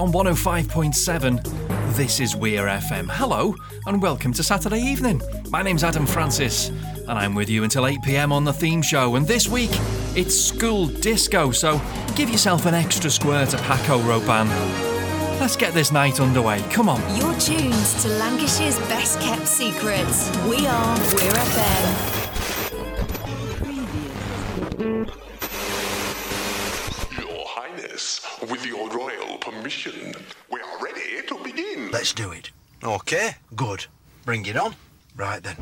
on 105.7. This is Weir FM. Hello and welcome to Saturday evening. My name's Adam Francis and I'm with you until 8 pm on the theme show. And this week it's school disco, so give yourself an extra square to Paco Rabanne. Let's get this night underway. Come on. You're tuned to Lancashire's best kept secrets. We are Weir FM. With your royal permission, we are ready to begin. Let's do it. Okay, good. Bring it on. Right then.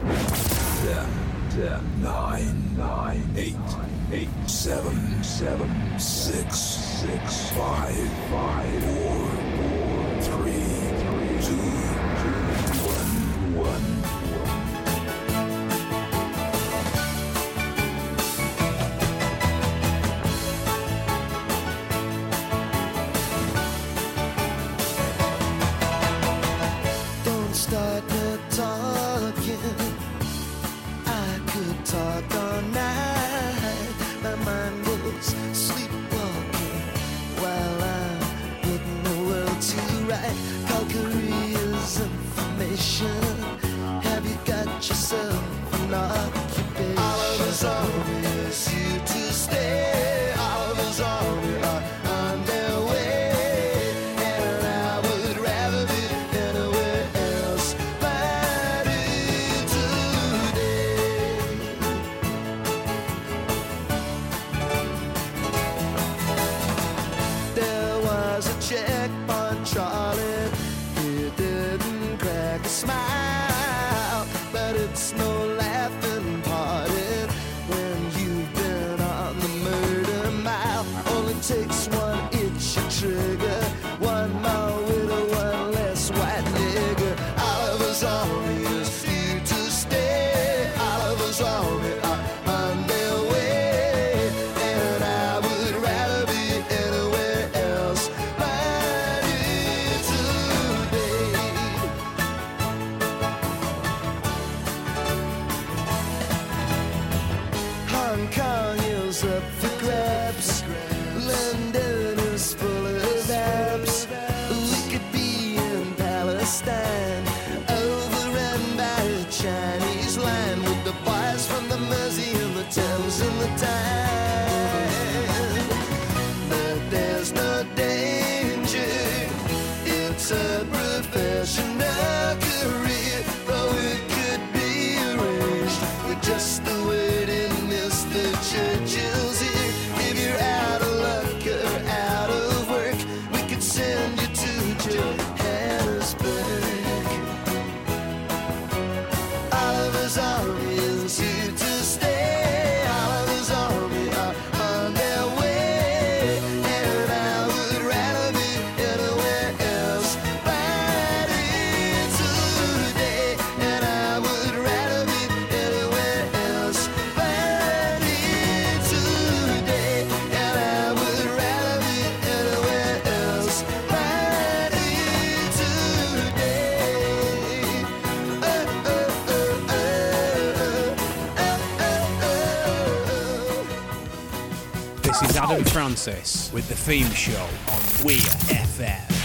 Francis with the theme show on Weir FM.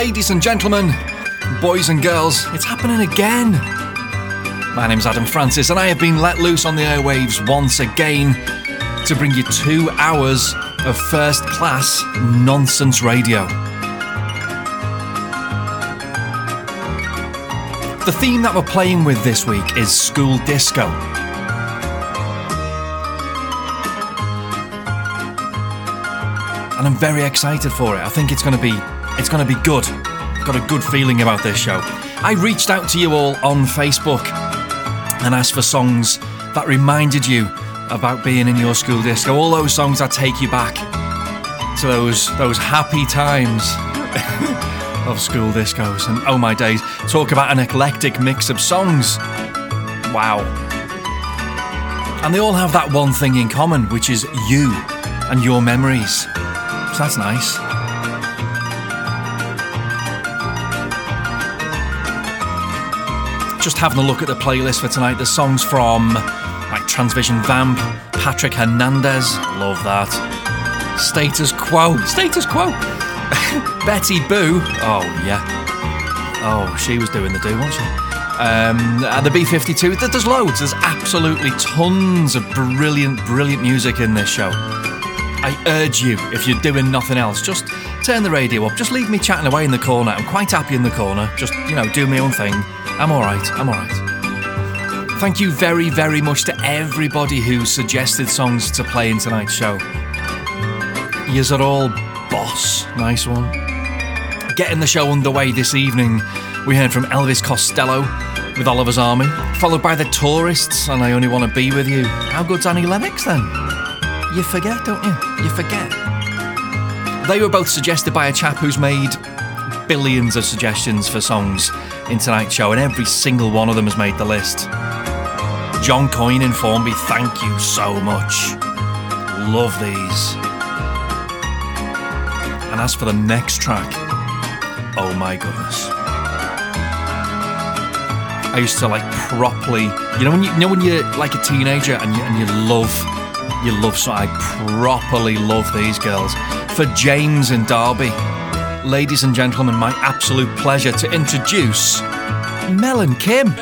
Ladies and gentlemen, boys and girls, it's happening again. My name's Adam Francis, and I have been let loose on the airwaves once again to bring you two hours of first class nonsense radio. The theme that we're playing with this week is school disco. And I'm very excited for it. I think it's going to be it's going to be good. I've Got a good feeling about this show. I reached out to you all on Facebook and asked for songs that reminded you about being in your school disco. All those songs that take you back to those those happy times of school discos. And oh my days, talk about an eclectic mix of songs. Wow. And they all have that one thing in common, which is you and your memories. So that's nice. Just having a look at the playlist for tonight, the songs from like Transvision Vamp, Patrick Hernandez, love that. Status Quo, Status Quo. Betty Boo, oh yeah. Oh, she was doing the do, wasn't she? Um, and the B52, there's loads, there's absolutely tons of brilliant, brilliant music in this show. I urge you, if you're doing nothing else, just turn the radio up, just leave me chatting away in the corner. I'm quite happy in the corner, just, you know, do my own thing. I'm alright, I'm alright. Thank you very, very much to everybody who suggested songs to play in tonight's show. Yous are all boss. Nice one. Getting the show underway this evening, we heard from Elvis Costello with Oliver's Army, followed by The Tourists and I Only Want to Be With You. How good's Annie Lennox then? You forget, don't you? You forget. They were both suggested by a chap who's made billions of suggestions for songs in tonight's show, and every single one of them has made the list. John Coyne in Formby, thank you so much. Love these. And as for the next track, oh my goodness. I used to like properly, you know when you, you know when you're like a teenager and you, and you love, you love so I properly love these girls. For James and Derby, ladies and gentlemen, my absolute pleasure to introduce Mel and Kim.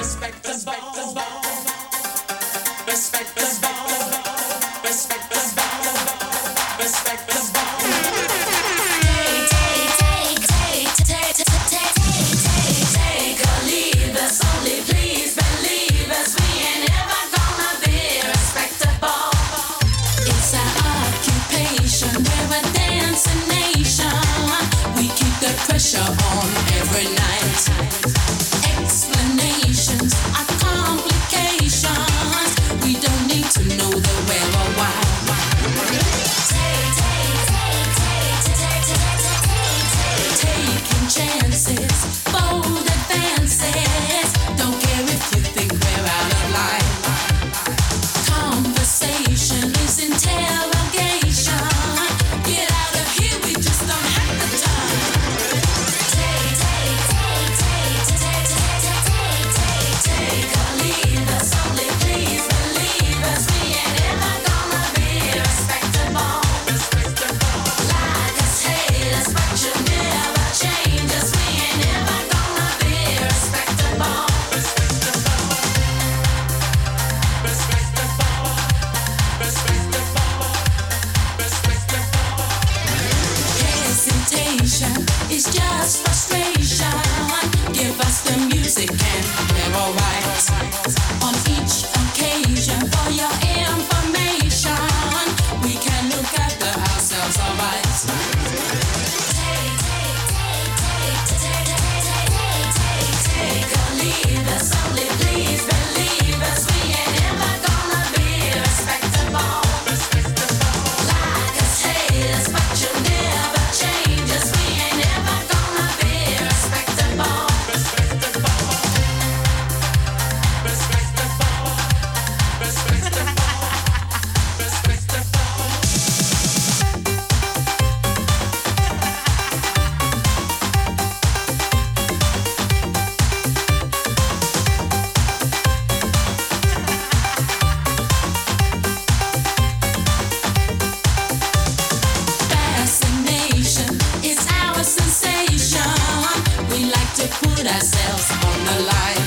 to put ourselves on the line.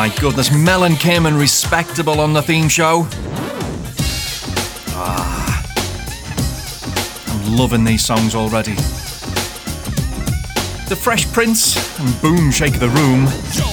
my goodness, Mel and Kim and Respectable on the theme show. Ah, I'm loving these songs already. The Fresh Prince and Boom Shake the Room.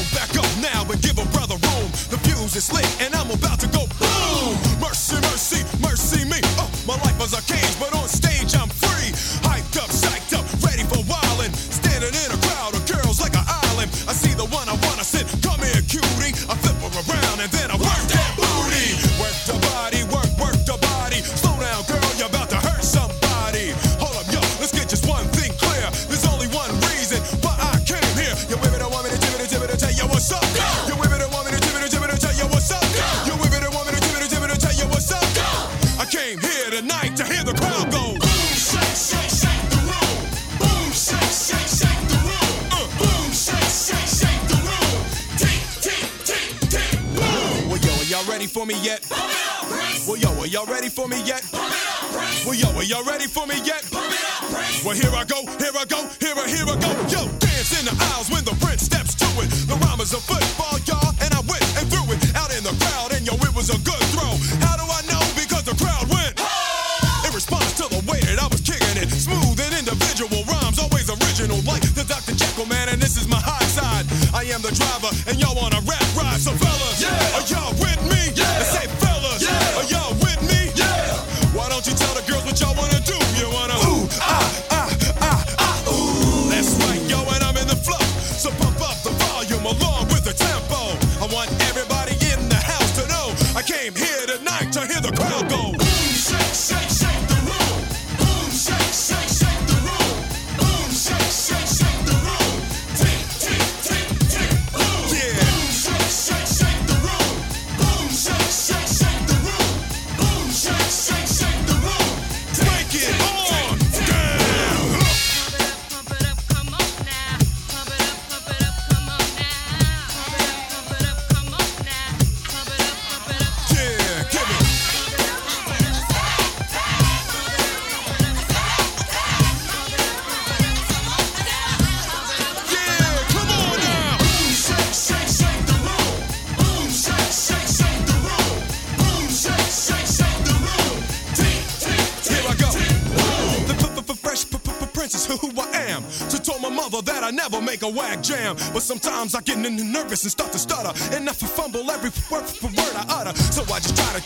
make a whack jam. But sometimes I get nervous and start to stutter. And I fumble every word for word I utter. So I just try to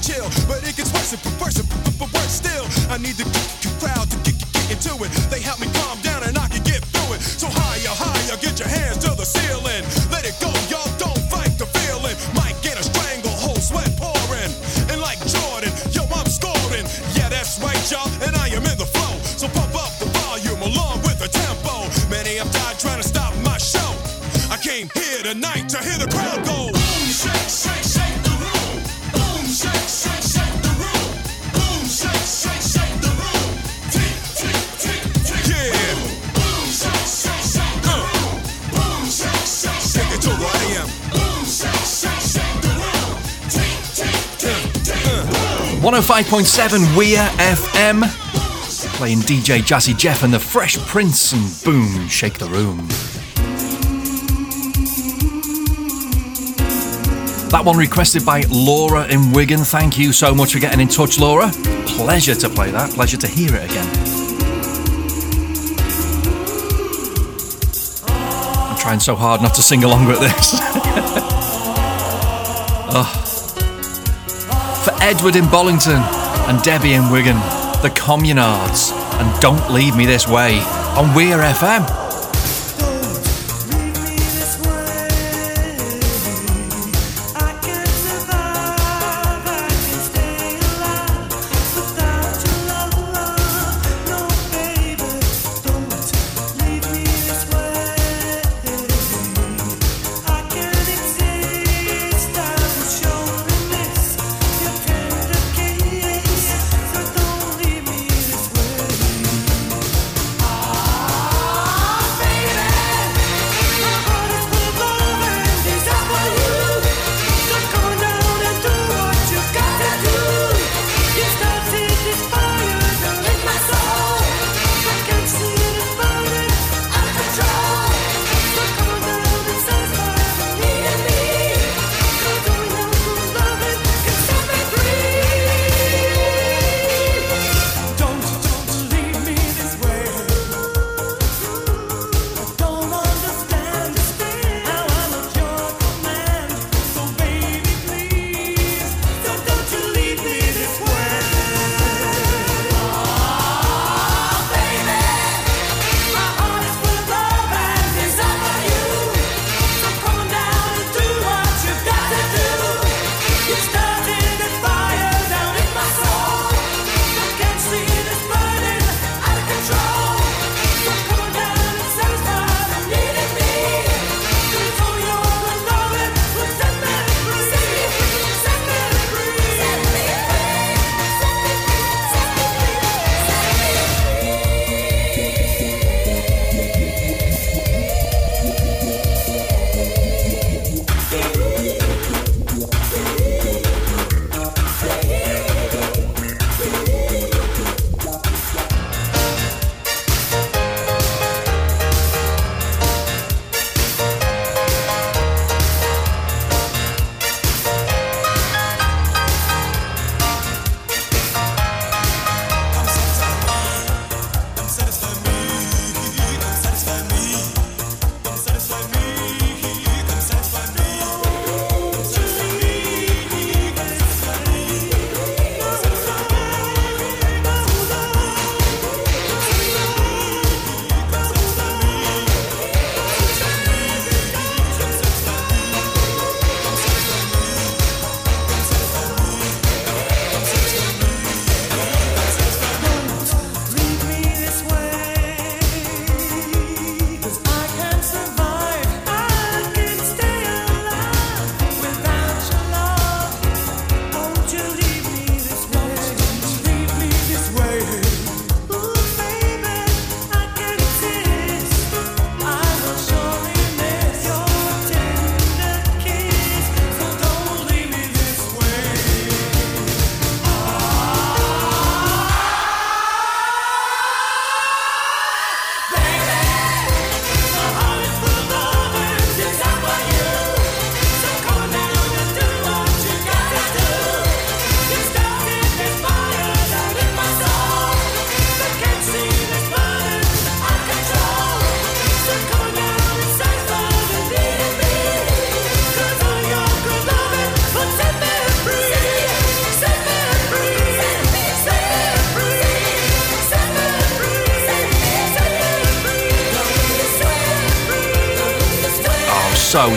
chill. But it gets worse and worse and worse still. I need the crowd to get into it. They help me 105.7 Weir FM. Playing DJ Jazzy Jeff and the Fresh Prince and boom, shake the room. That one requested by Laura in Wigan. Thank you so much for getting in touch, Laura. Pleasure to play that, pleasure to hear it again. I'm trying so hard not to sing along with this. Edward in Bollington, and Debbie in Wigan, the Communards, and Don't Leave Me This Way on Weir FM.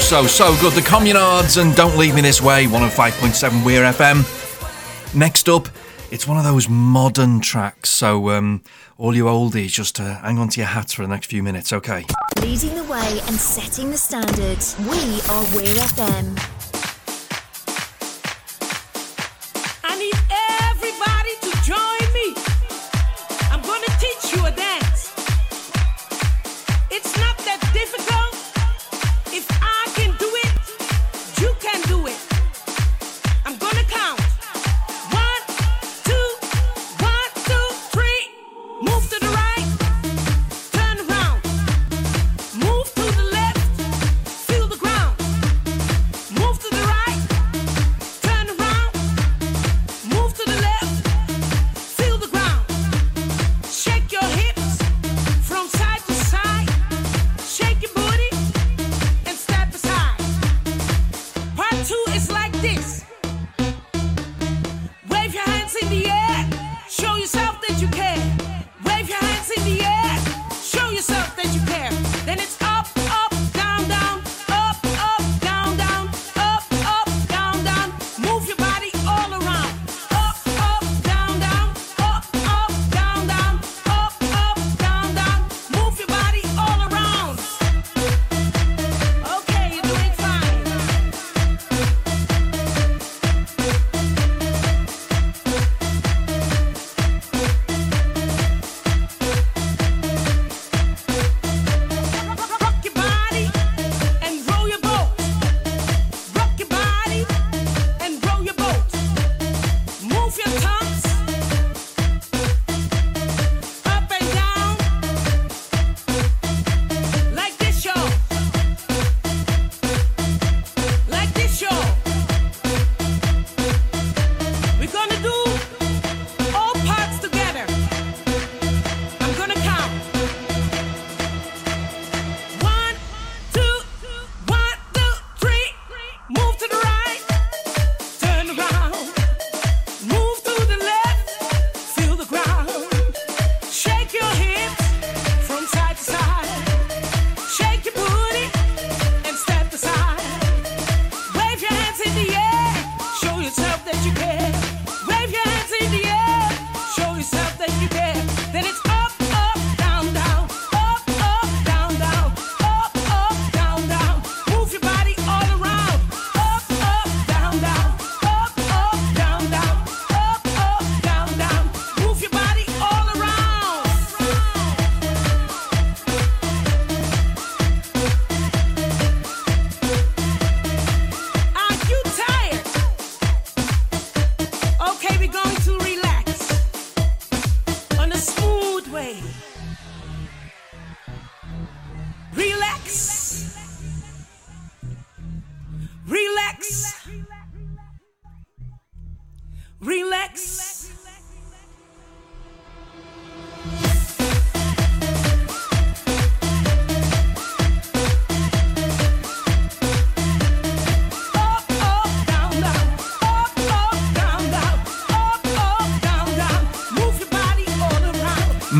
so, so, good. The Communards and Don't Leave Me This Way, 105.7 Weir FM. Next up, it's one of those modern tracks, so um, all you oldies, just uh, hang on to your hats for the next few minutes, okay? Leading the way and setting the standards, we are Weir FM.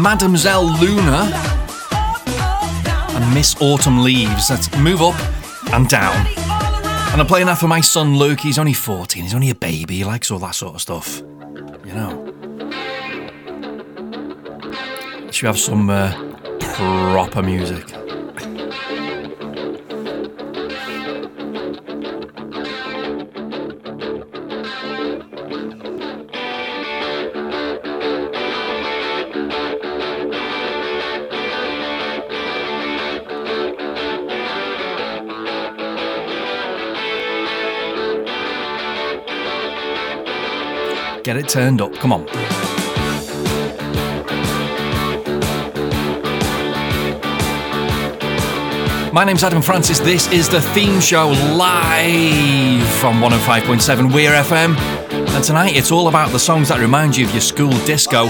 Mademoiselle Luna, and Miss Autumn Leaves. That's Move Up and Down. And I'm playing that for my son Luke. He's only 14, he's only a baby. He likes all that sort of stuff, you know. Should have some uh, proper music. get it turned up. Come on. My name's Adam Francis. This is the theme show live from 105.7 Weir FM. And tonight it's all about the songs that remind you of your school disco.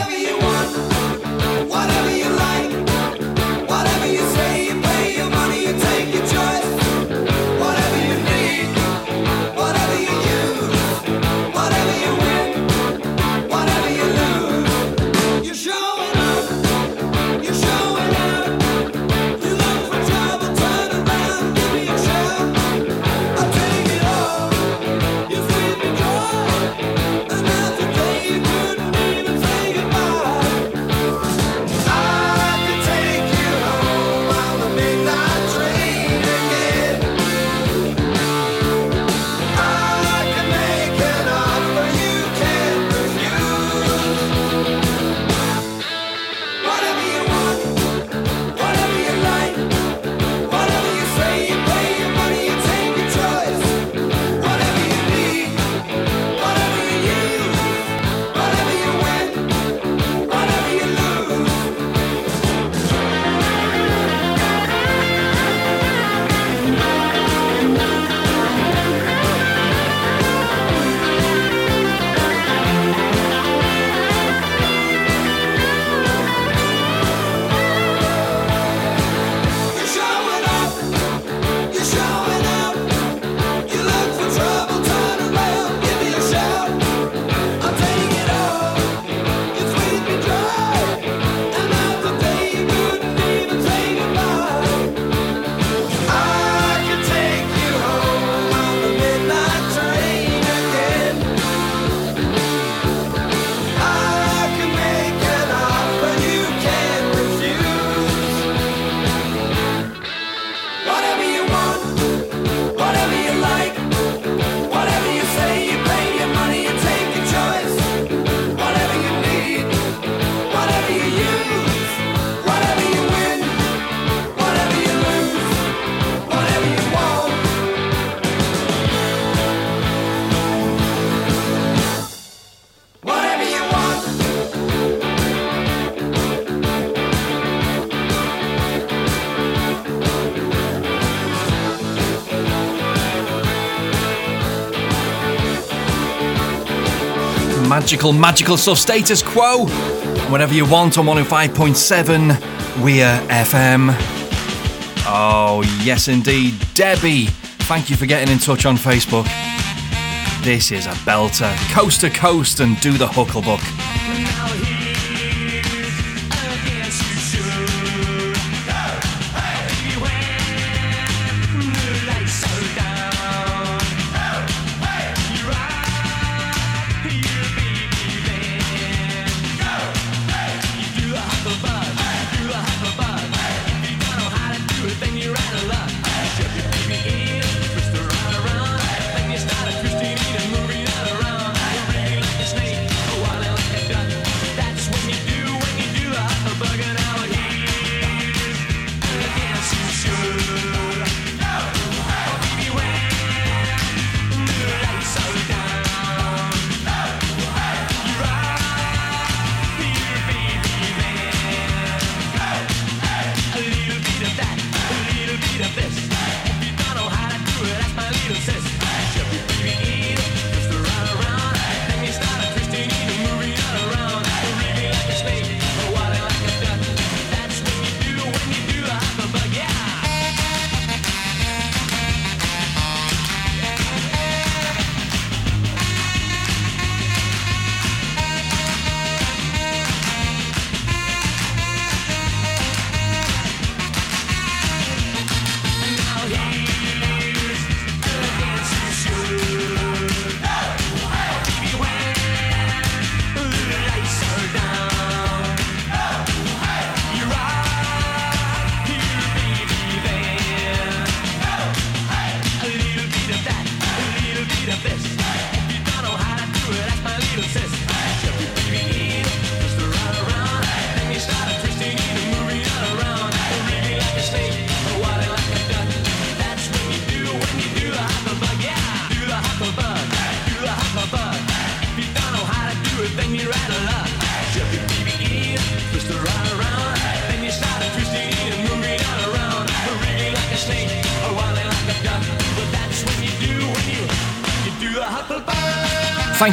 Magical, magical stuff. Status quo. Whatever you want on 105.7 Weir FM. Oh, yes, indeed. Debbie, thank you for getting in touch on Facebook. This is a belter. Coast to coast and do the Hucklebuck.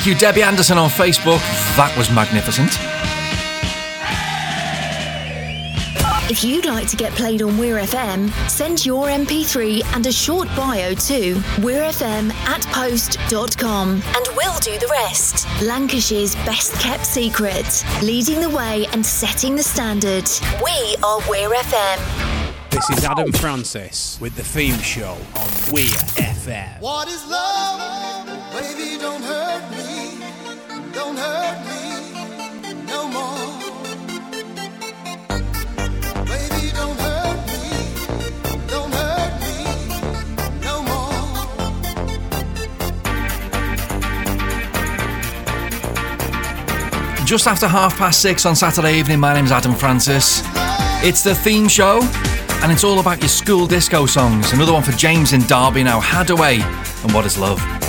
Thank you, Debbie Anderson on Facebook. That was magnificent. If you'd like to get played on Weir FM, send your MP3 and a short bio to weirfm at post.com and we'll do the rest. Lancashire's best kept secret, leading the way and setting the standard. We are Weir FM. This is Adam Francis with the theme show on Weir FM. What is love? Baby, don't hurt me. Don't hurt me no more. Baby, don't hurt me. Don't hurt me no more. Just after half past six on Saturday evening, my name's Adam Francis. It's the theme show, and it's all about your school disco songs. Another one for James in Derby now, Hadaway, and What is Love?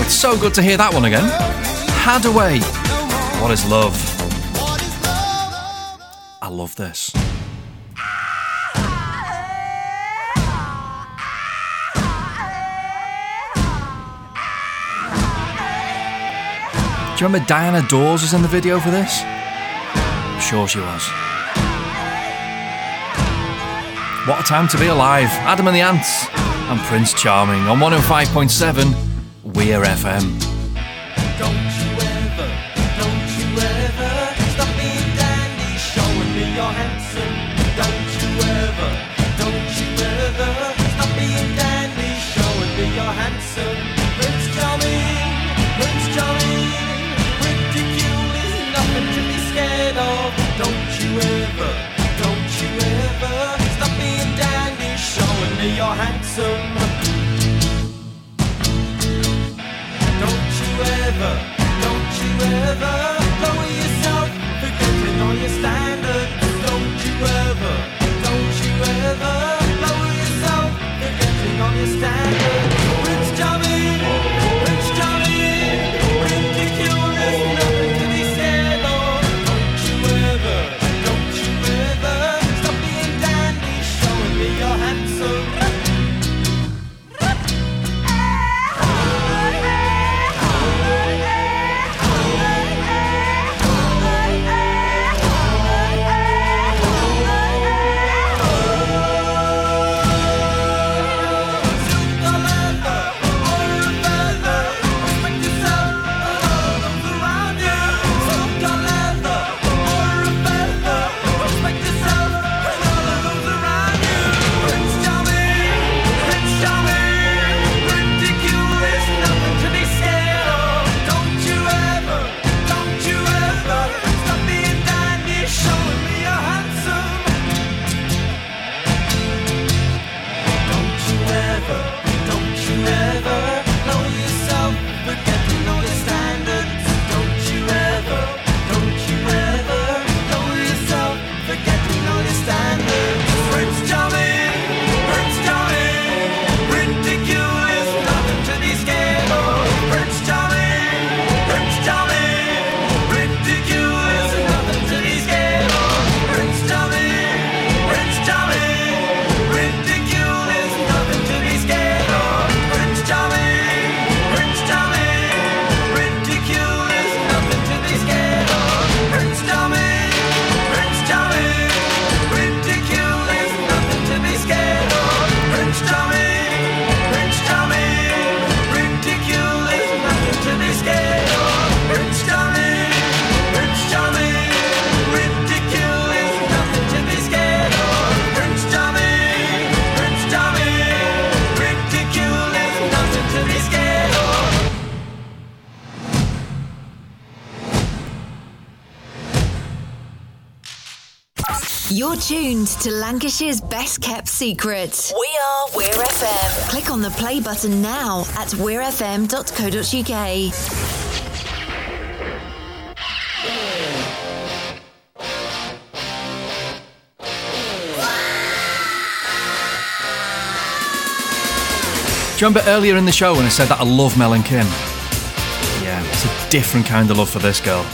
Oh, it's so good to hear that one again. Hadaway, what is love? I love this. Do you remember Diana Dawes was in the video for this? I'm sure she was. What a time to be alive. Adam and the Ants and Prince Charming on 105.7 we are FM. tuned to Lancashire's best kept secret. We are Weir FM. Click on the play button now at weirfm.co.uk. Do you remember earlier in the show when I said that I love Mel and Kim? Yeah, it's a different kind of love for this girl.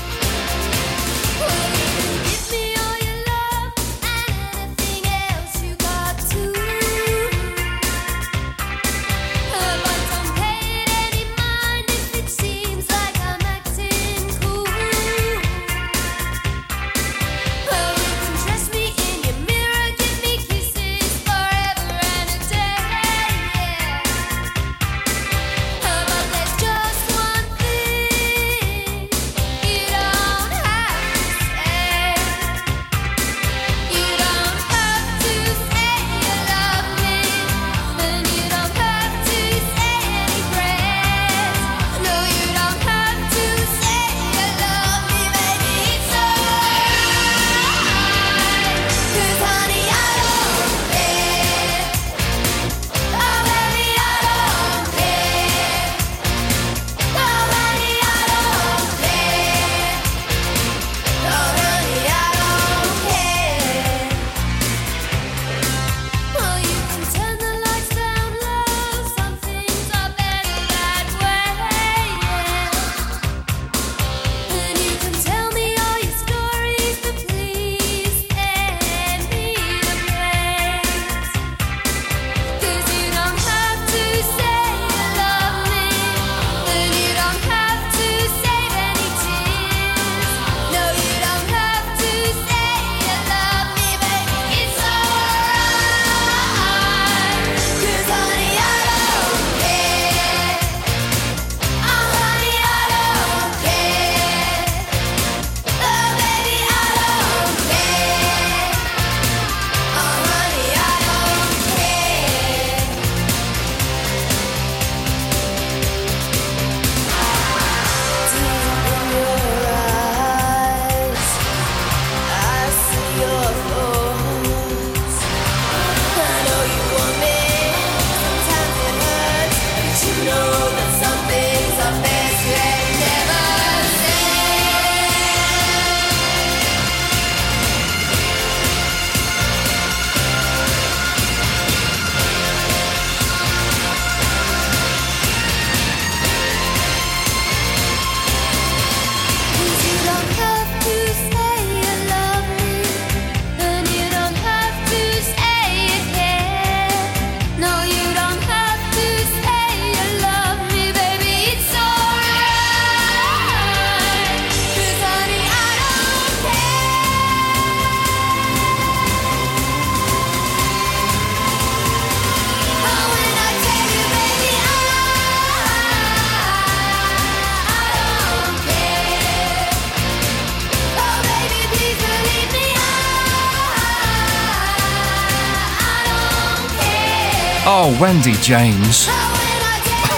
Wendy James.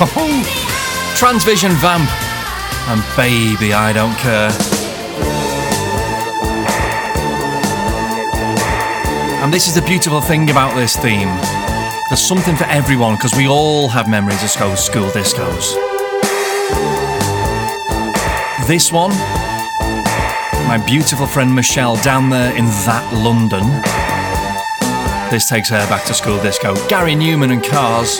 Oh, Transvision Vamp. And baby, I don't care. And this is the beautiful thing about this theme. There's something for everyone because we all have memories of school, school discos. This one, my beautiful friend Michelle down there in that London. This takes her back to school disco. Gary Numan and Cars.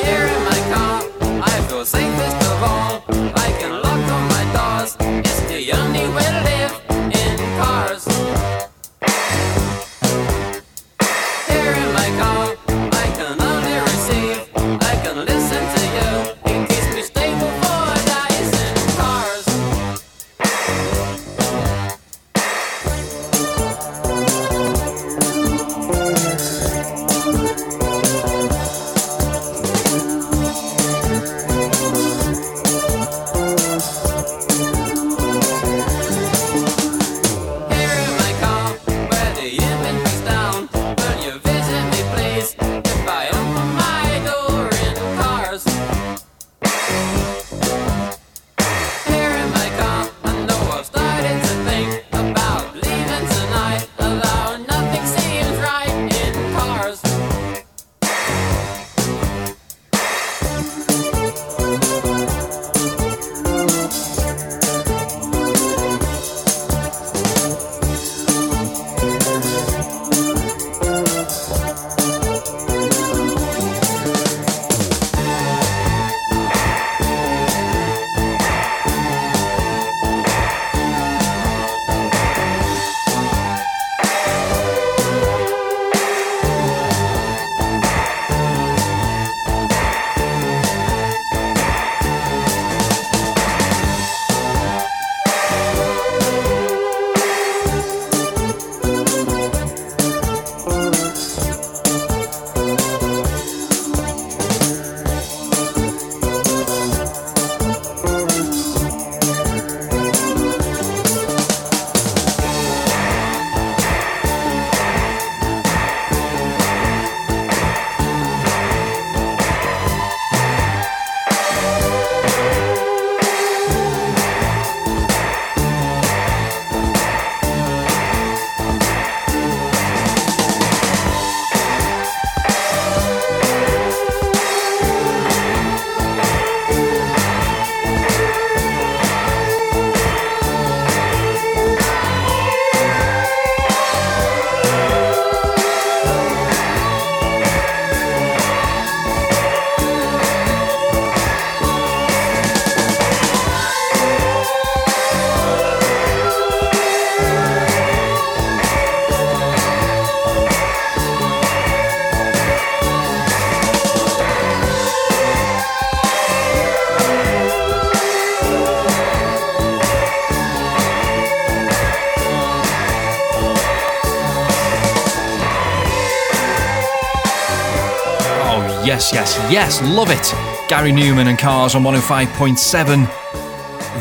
Yes, yes, yes, love it. Gary Numan and Cars on 105.7.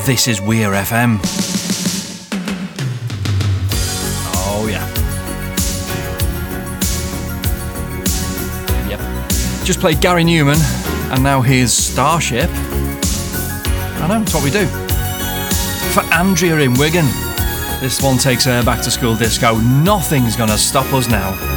This is Weir FM. Oh, yeah. Yep. Just played Gary Numan, and now here's Starship. I know, it's what we do. For Andrea in Wigan, this one takes her back to school disco. Nothing's gonna stop us now.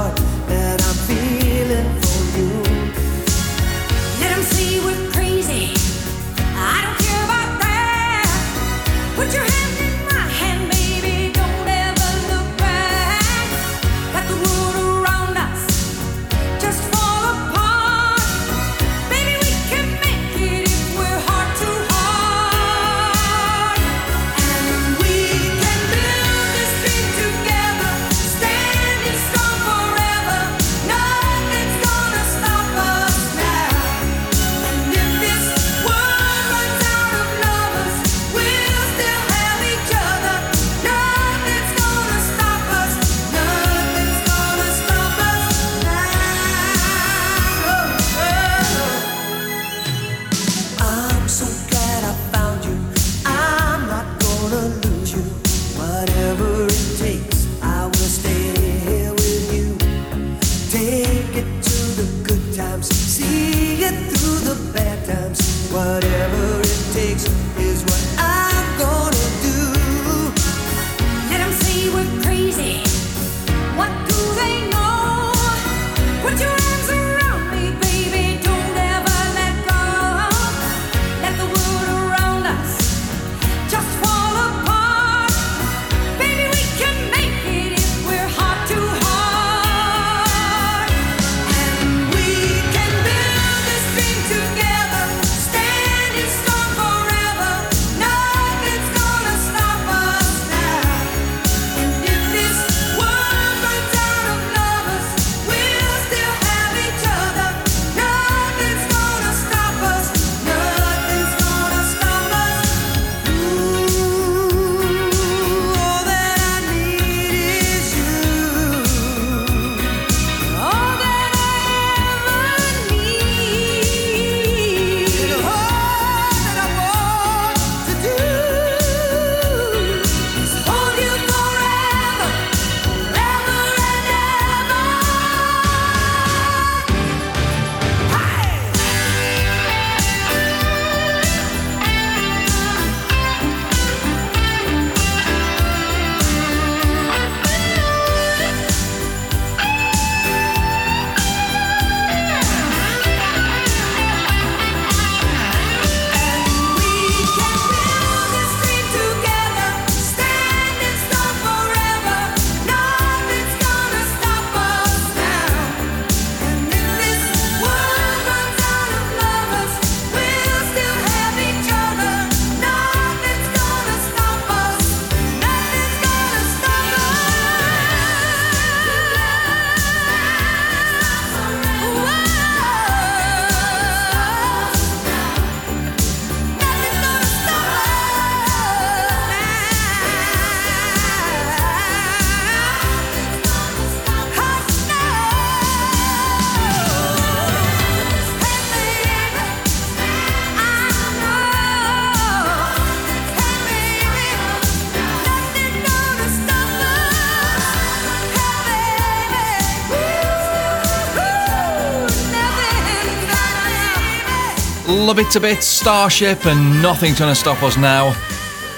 Love It to Bits, Starship, and Nothing's Gonna Stop Us Now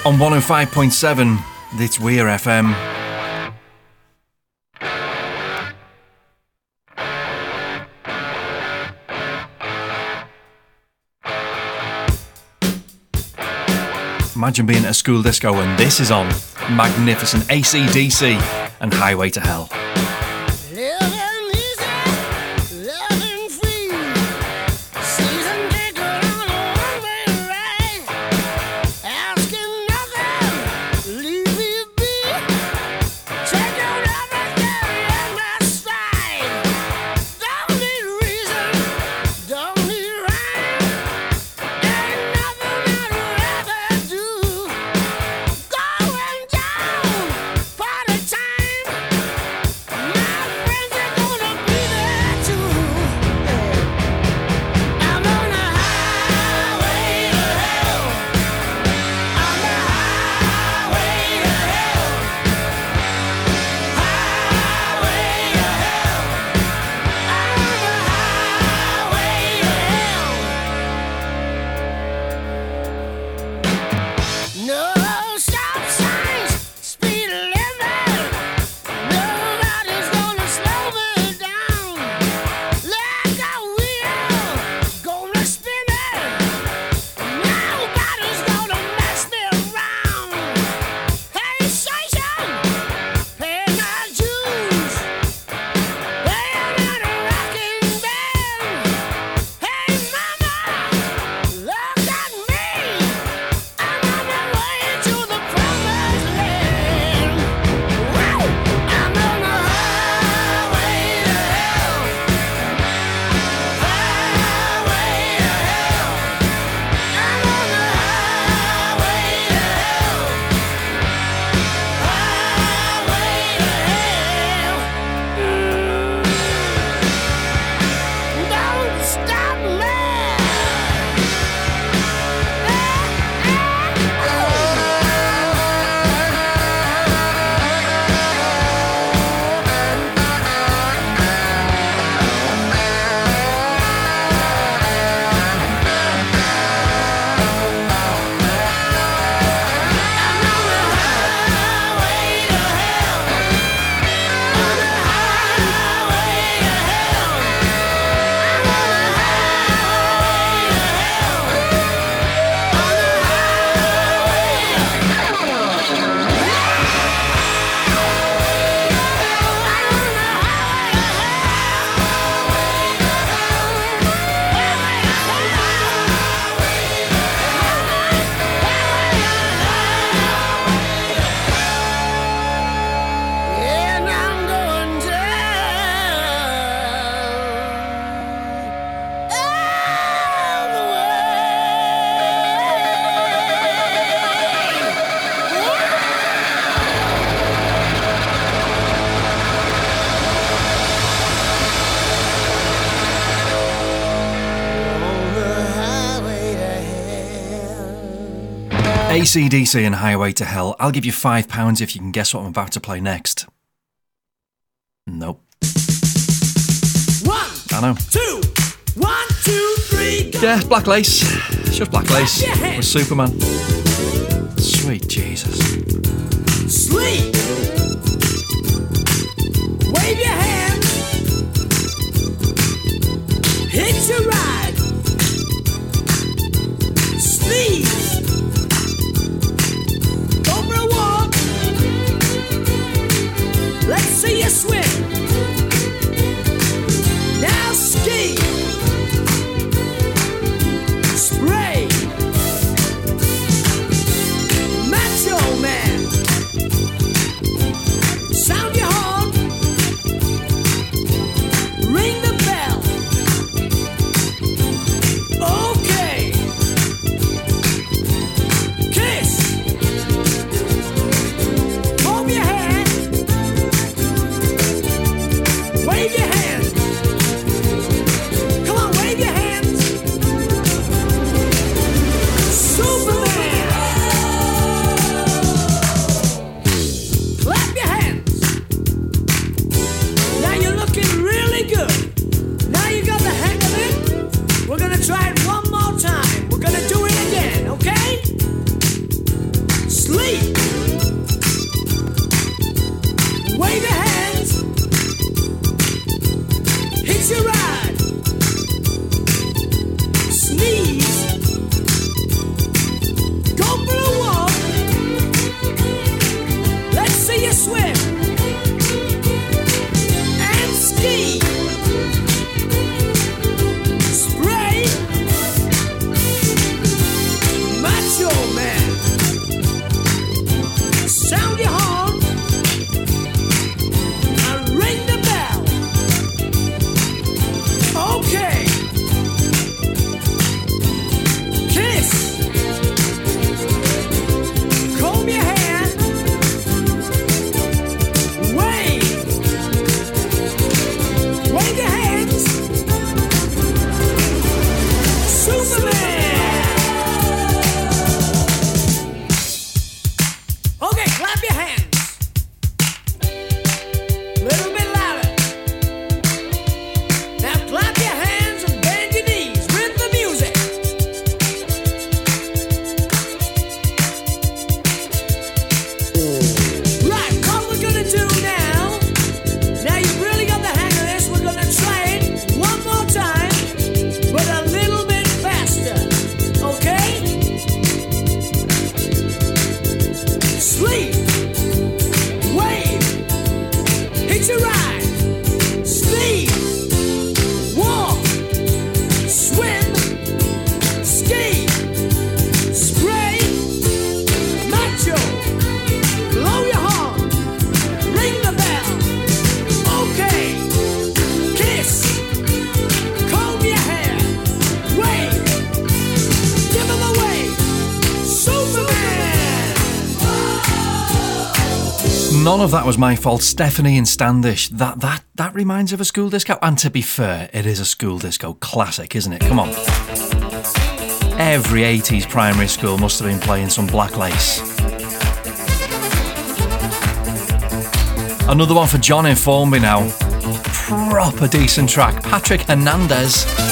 on 105.7. It's Weir FM. Imagine being at a school disco and this is on. Magnificent ACDC and Highway to Hell. ACDC and Highway to Hell. I'll give you £5 if you can guess what I'm about to play next. Nope. One, I know. Two, one, two, three, go. Yeah, Black Lace. It's just Black Lace with Superman. of that was my fault. Stephanie and Standish. That that that reminds of a school disco. And to be fair, it is a school disco classic, isn't it? Come on. Every 80s primary school must have been playing some black lace. Another one for John in Formby now. Proper decent track. Patrick Hernandez.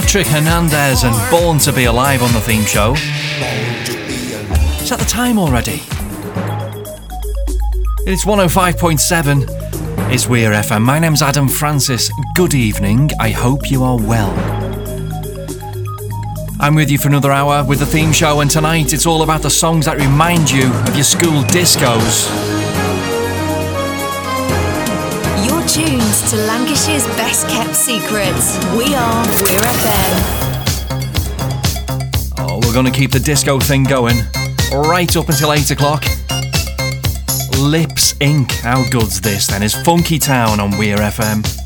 Patrick Hernandez and Born to Be Alive on the theme show. Is that the time already? It's 105.7. It's Weir FM. My name's Adam Francis. Good evening. I hope you are well. I'm with you for another hour with the theme show, and tonight it's all about the songs that remind you of your school discos. To Lancashire's best kept secrets. We are Weir FM. Oh, we're going to keep the disco thing going right up until 8 o'clock. Lips Inc. How good's this then? Is Funky Town on Weir FM.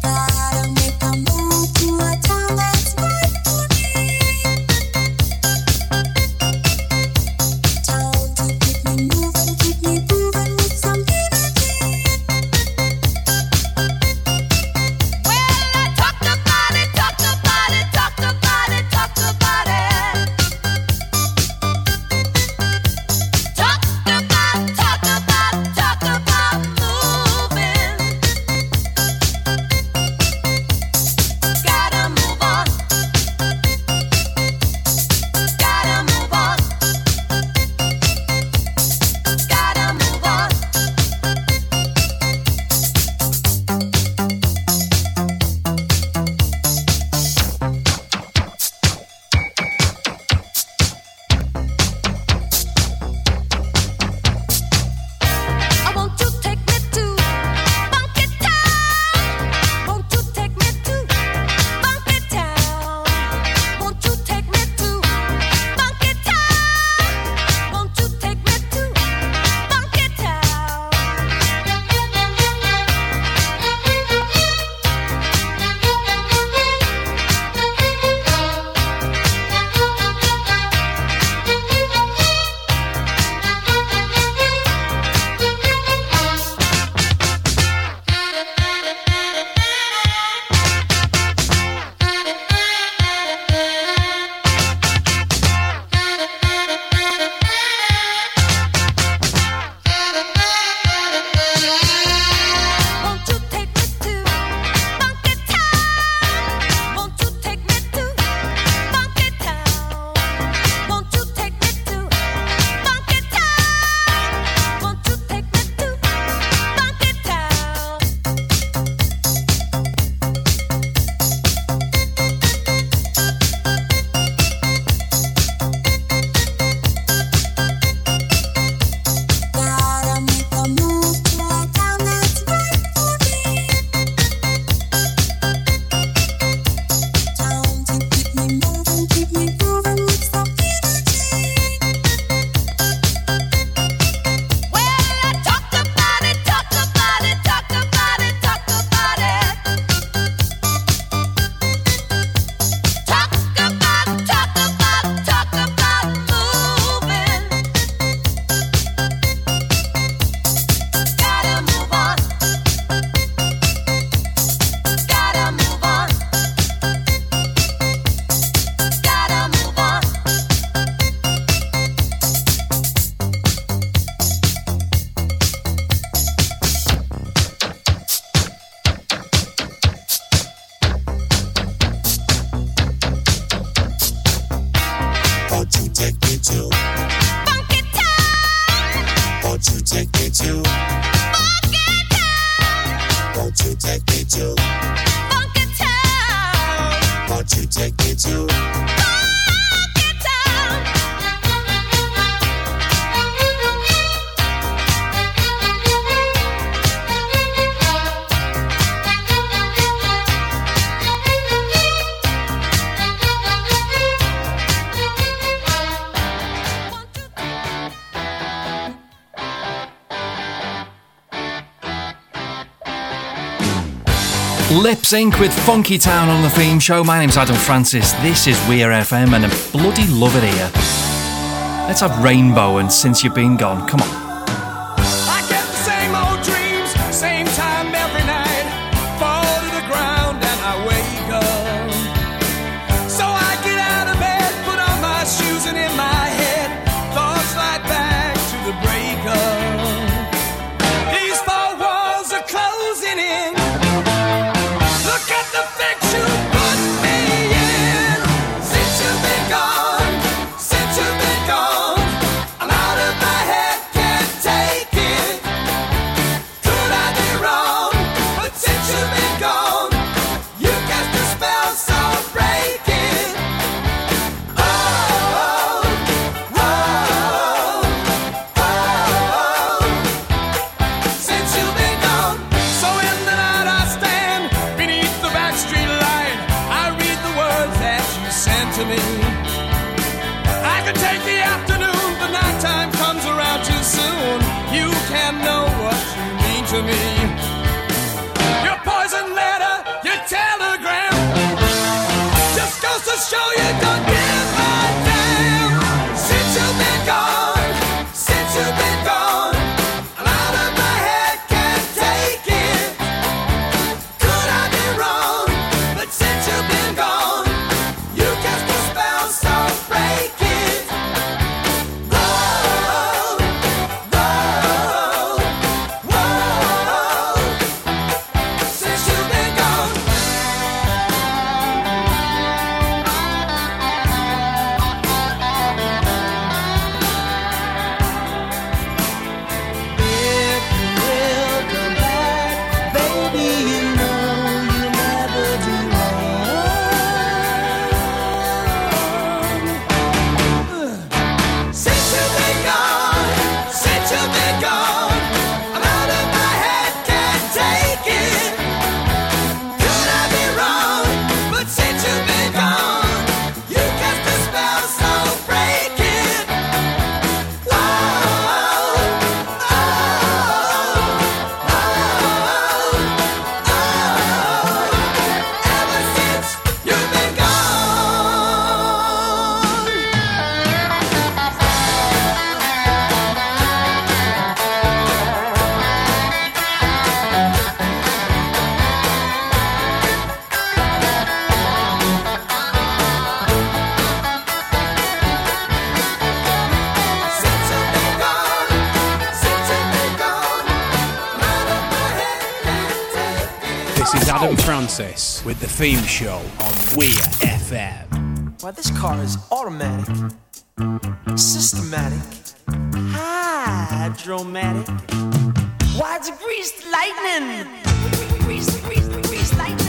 Sync with Funky Town on the theme show. My name's Adam Francis. This is Weir FM, and I bloody love it here. Let's have Rainbow and Since You've Been Gone. Come on. This is Adam Francis with the theme show on Weir FM. Why this car is automatic, systematic, hydromatic. Why, it's greased lightning. Lightning.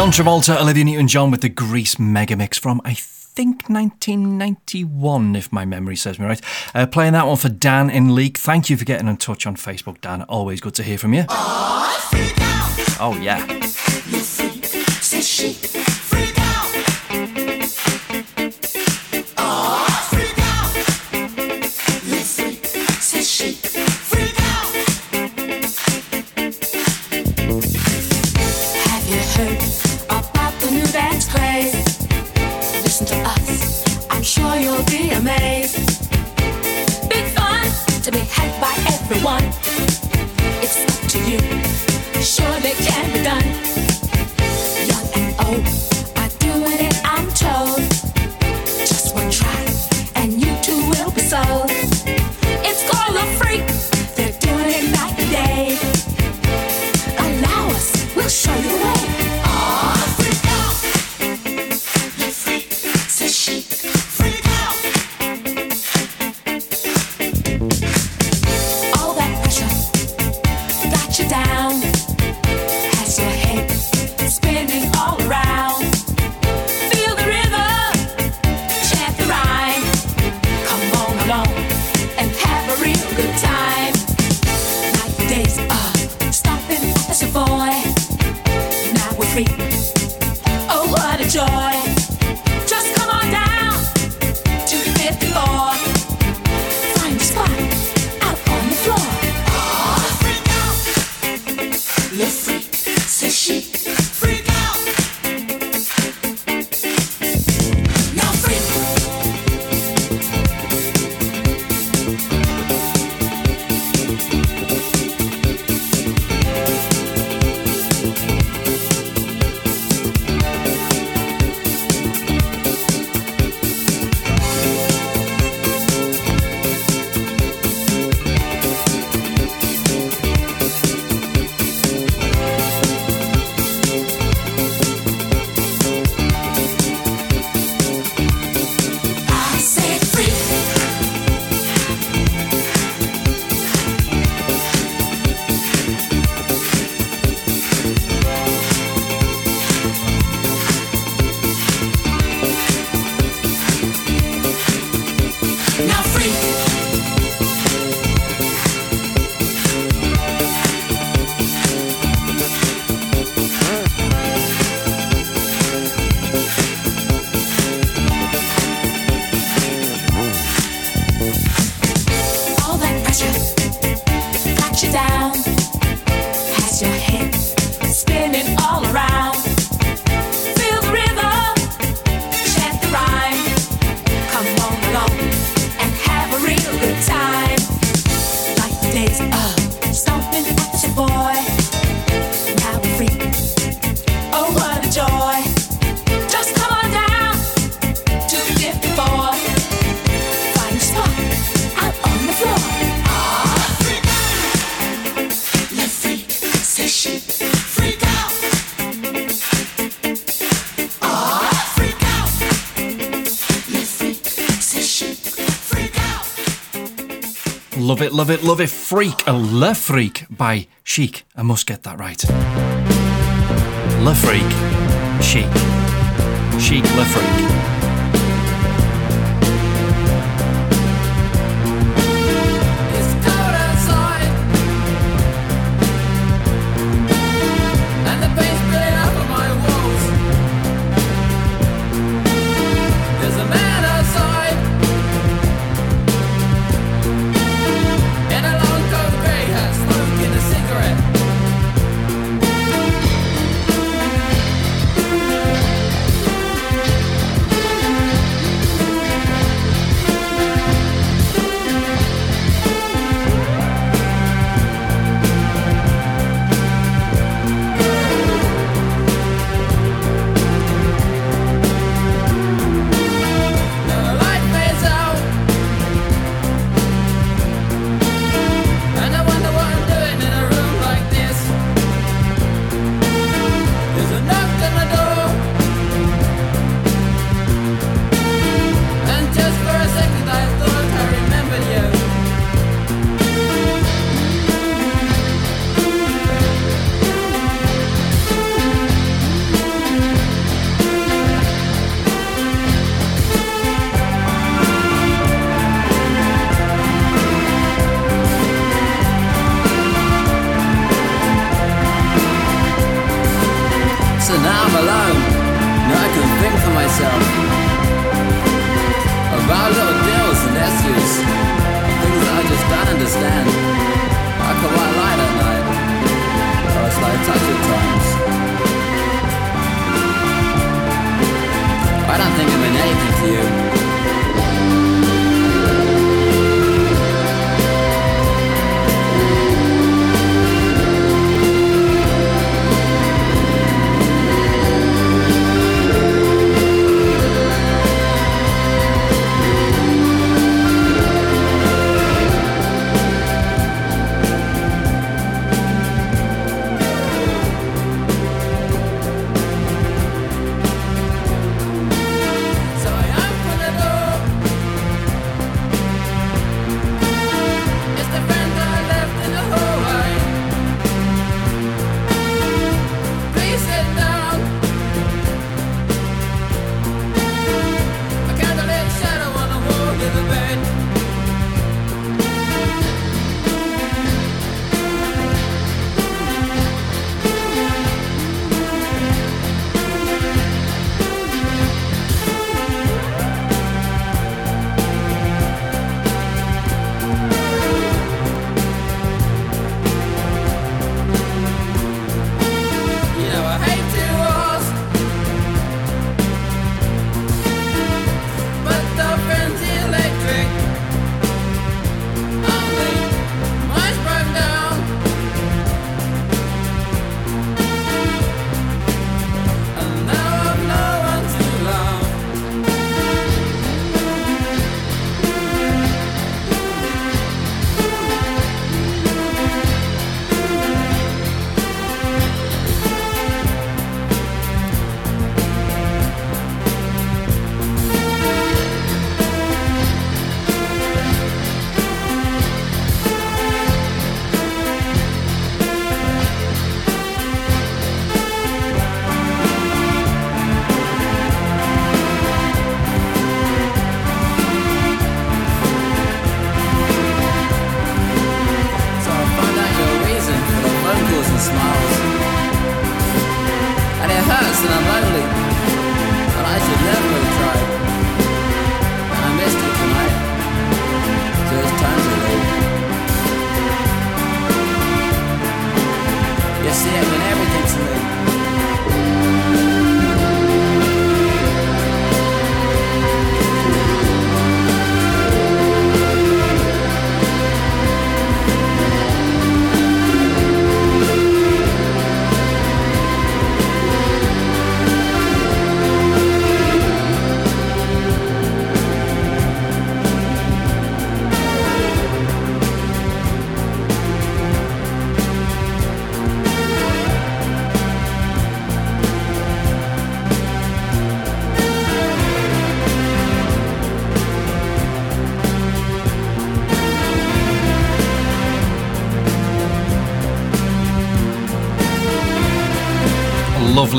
John Travolta, Olivia Newton John with the Grease Megamix from, I think, 1991, if my memory serves me right. Uh, playing that one for Dan in Leek. Thank you for getting in touch on Facebook, Dan. Always good to hear from you. Oh, yeah. Now free. Love it, love it, freak, a Le Freak by Chic. I must get that right. Le Freak, Chic. Chic, Le Freak.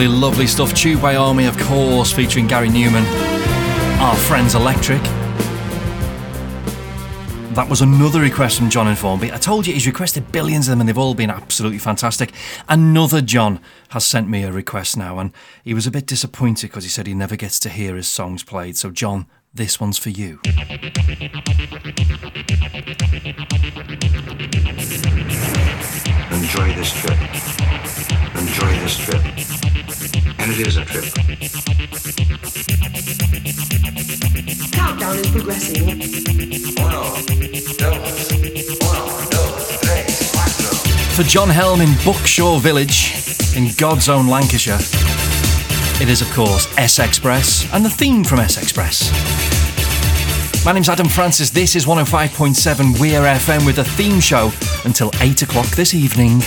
Lovely, lovely stuff. Tubeway Army, of course, featuring Gary Numan. Are Friends Electric. That was another request from John in Formby. I told you he's requested billions of them and they've all been absolutely fantastic. Another John has sent me a request now and he was a bit disappointed because he said he never gets to hear his songs played. So, John, this one's for you. Enjoy this trip. Enjoy this trip. And it is a trip. Countdown is progressing. For John Helm in Buckshaw Village, in God's own Lancashire, it is, of course, S Express and the theme from S Express. My name's Adam Francis. This is 105.7 Weir FM with a theme show until 8 o'clock this evening.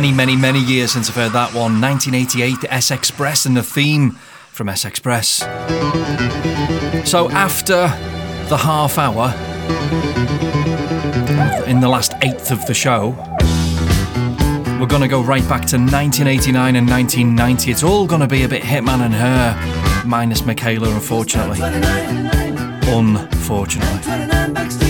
many, many, many years since I've heard that one. 1988, S Express and the theme from S Express. So after the half hour, in the last eighth of the show, we're going to go right back to 1989 and 1990. It's all going to be a bit Hitman and Her, minus Michaela, unfortunately. Unfortunately.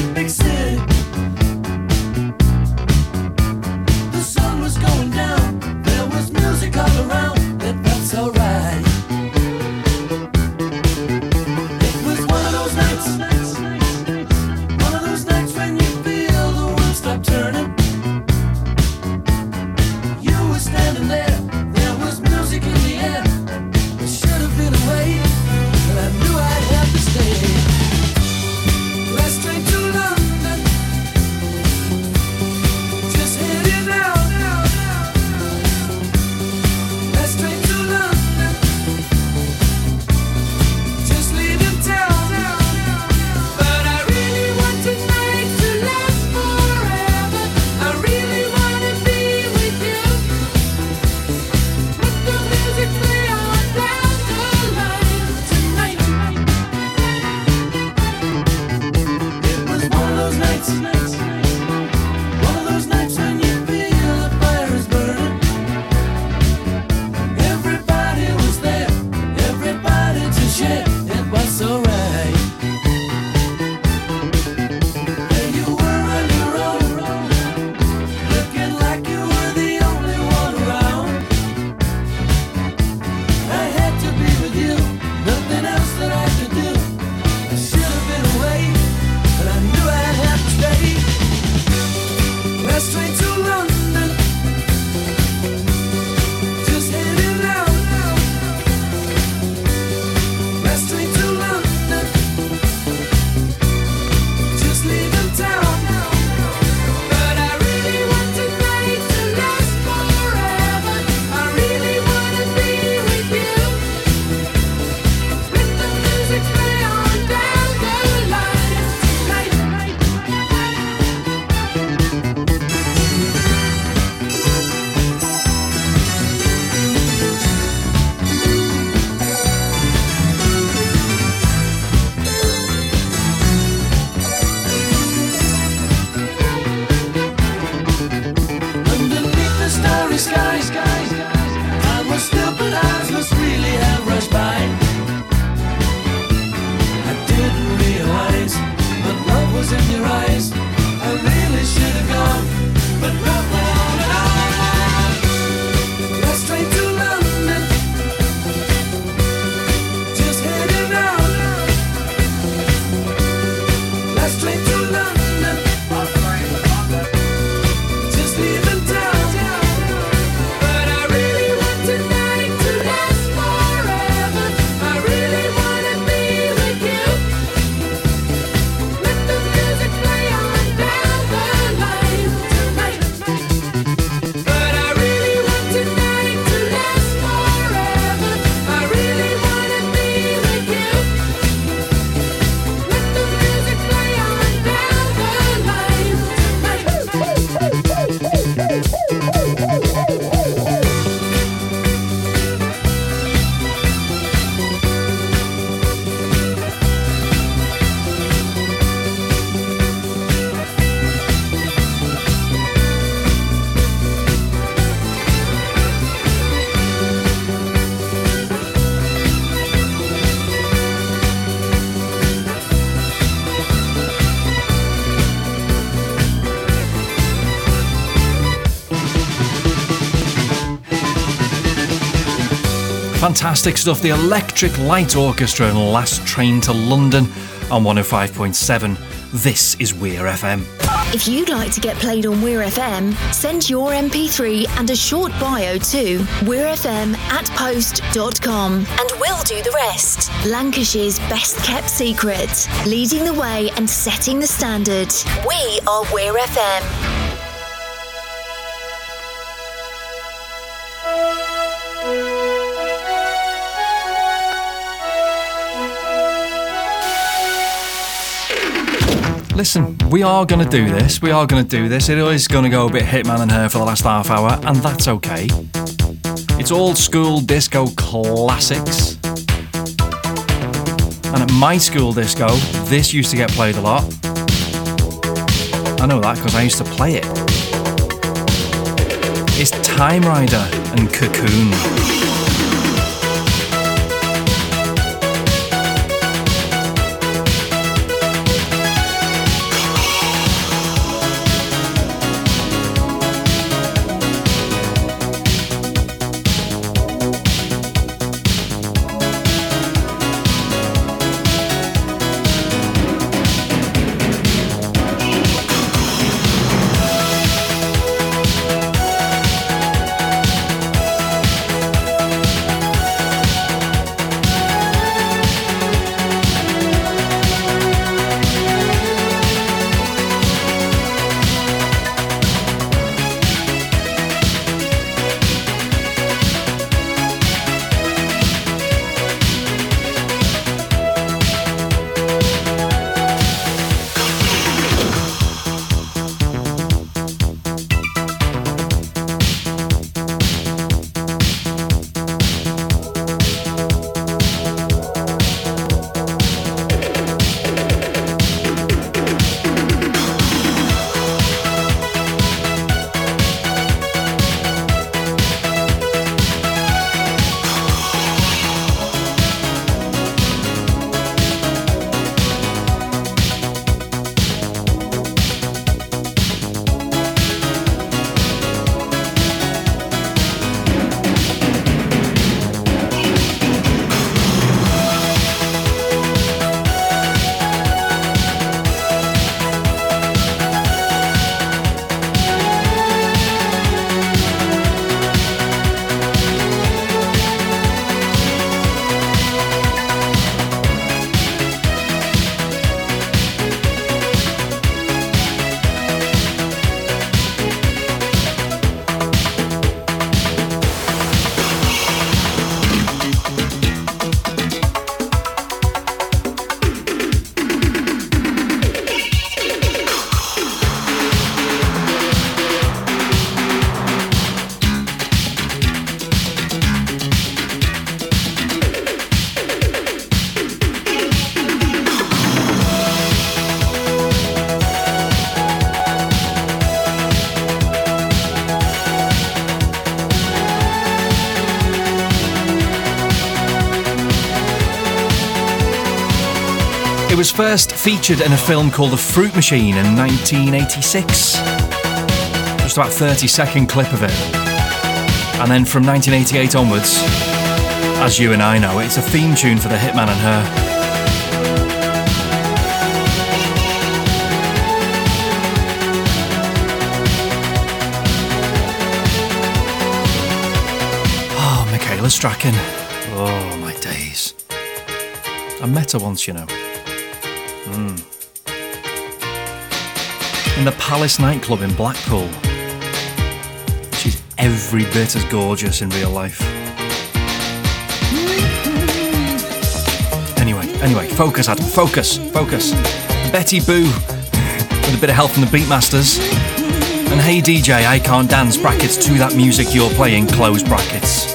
fantastic stuff. The Electric Light Orchestra and Last Train to London on 105.7. This is Weir FM. If you'd like to get played on Weir FM, send your MP3 and a short bio to weirfm at post.com and we'll do the rest. Lancashire's best kept secret, leading the way and setting the standard. We are Weir FM. thank you Listen, we are going to do this. We are going to do this. It is going to go a bit Hitman and her for the last half hour, and that's okay. It's old school disco classics. And at my school disco, this used to get played a lot. I know that because I used to play it. It's Time Rider and Cocoon. First featured in a film called The Fruit Machine in 1986. Just about 30 second clip of it. And then from 1988 onwards, as you and I know, it's a theme tune for the Hitman and her. Oh, Michaela Strachan. Oh, my days. I met her once, you know. In the Palace nightclub in Blackpool. She's every bit as gorgeous in real life. Anyway, anyway, focus, Adam, focus, focus. Betty Boo, with a bit of help from the Beatmasters. And hey DJ, I can't dance, brackets to that music you're playing, close brackets.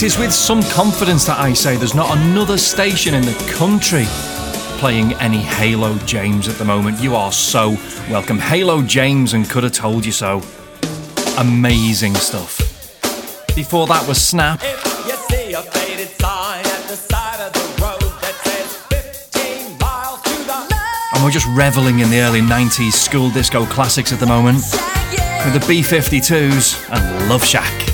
It is with some confidence that I say there's not another station in the country playing any Halo James at the moment. You are so welcome. Halo James and Could Have Told You So. Amazing stuff. Before that was Snap. You see a faded sign at the side of the road that says 15 miles to the And we're just reveling in the early 90s school disco classics at the moment with the B 52s and Love Shack.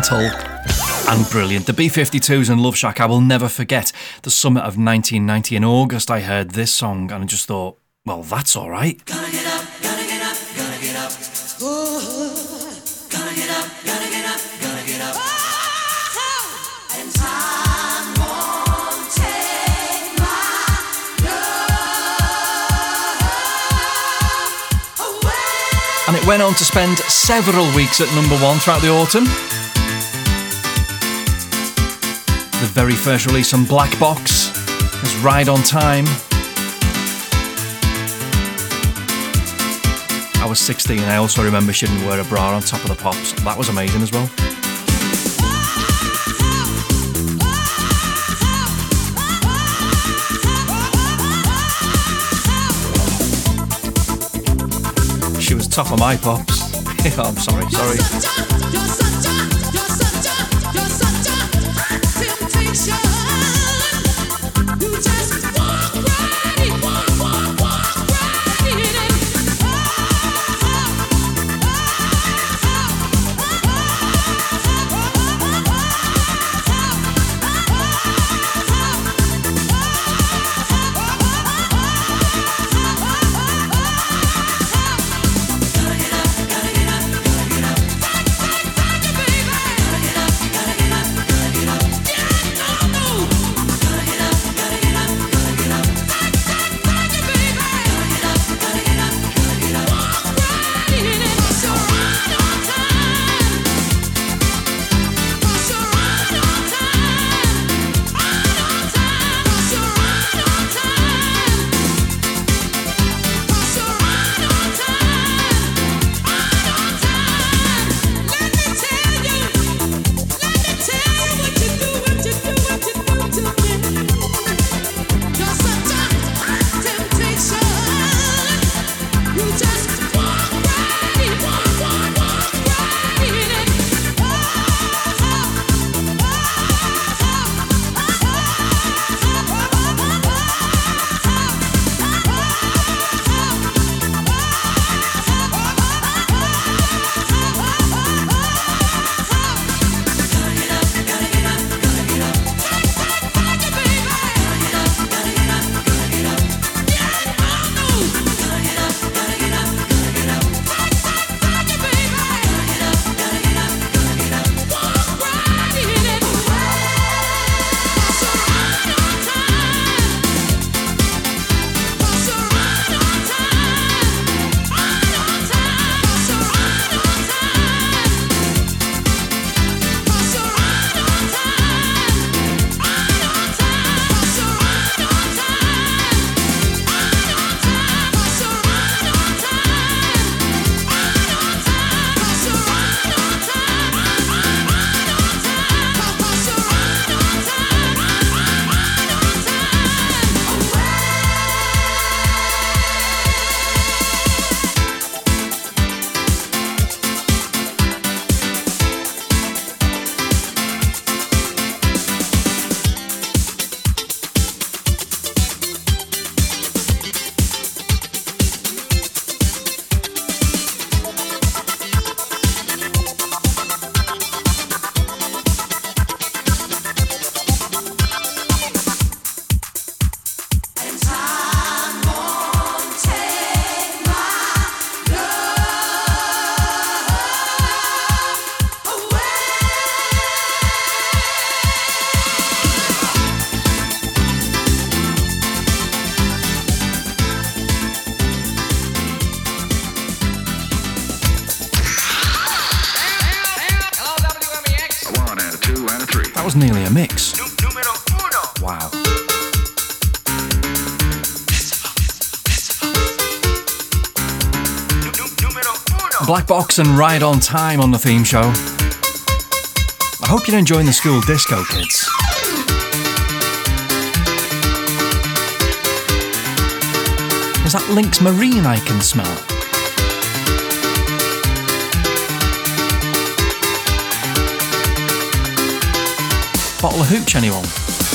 Mental, and brilliant. The B 52s and Love Shack, I will never forget the summer of 1990. In August, I heard this song and I just thought, well, that's all right. And it went on to spend several weeks at number one throughout the autumn the very first release on Black Box, It's Ride on Time. I was 16 and I also remember she didn't wear a bra on top of the pops. That was amazing as well. She was top of my pops. Oh, I'm sorry, sorry. Box and Ride on Time on the theme show. I hope you're enjoying the school disco, kids. Is that Lynx Marine I can smell? Bottle of hooch, anyone?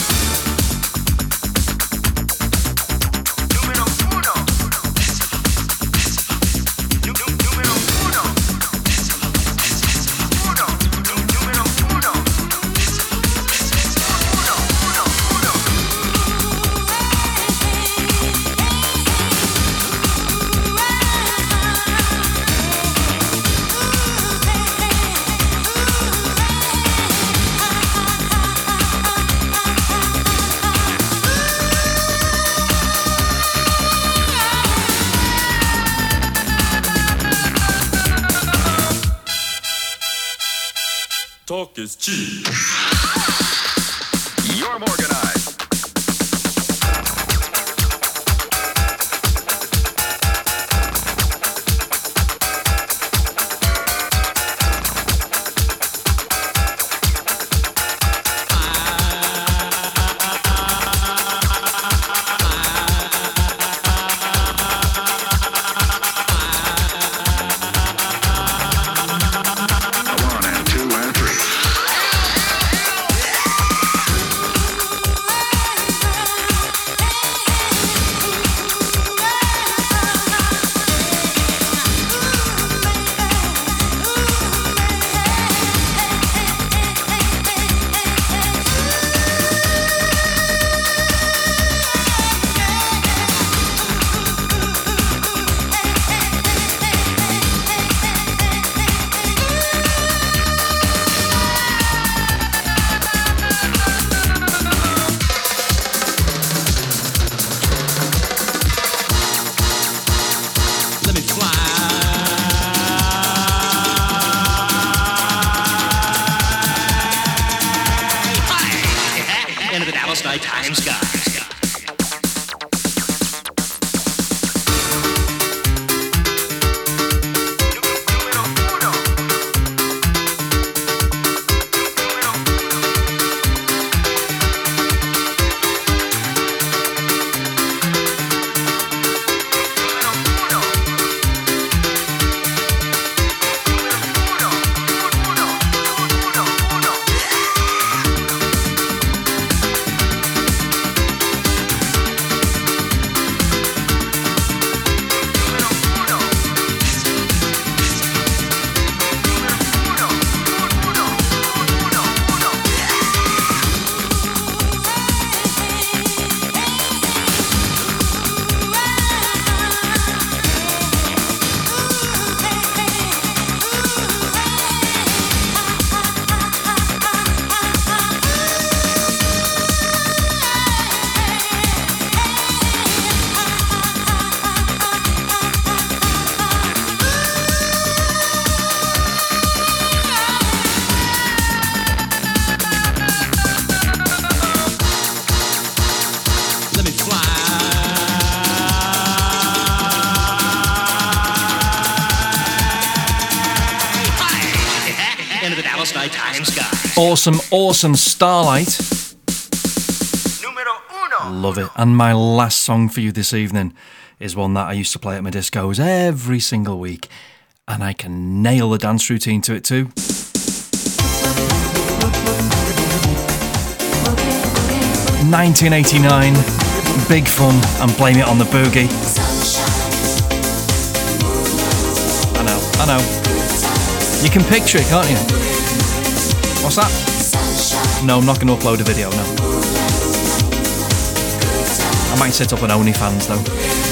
Awesome, awesome Starlight. Love it. And my last song for you this evening is one that I used to play at my discos every single week. And I can nail the dance routine to it too. Nineteen eighty nine, big fun, and blame it on the boogie. I know, I know. You can picture it, can't you? What's that? No, I'm not going to upload a video, no. I might set up an OnlyFans though.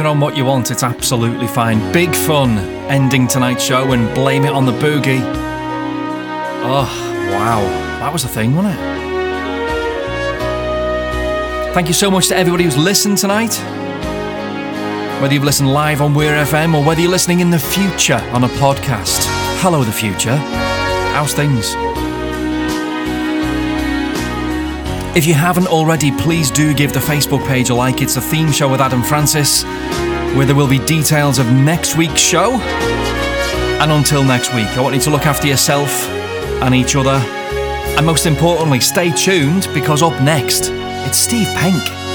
It on what you want, it's absolutely fine. Big fun ending tonight's show and blame it on the boogie. Oh, wow. That was a thing, wasn't it? Thank you so much to everybody who's listened tonight. Whether you've listened live on Weir FM or whether you're listening in the future on a podcast. Hello, the future. How's things? If you haven't already, please do give the Facebook page a like. It's a theme show with Adam Francis, where there will be details of next week's show. And until next week, I want you to look after yourself and each other. And most importantly, stay tuned because up next, it's Steve Penk.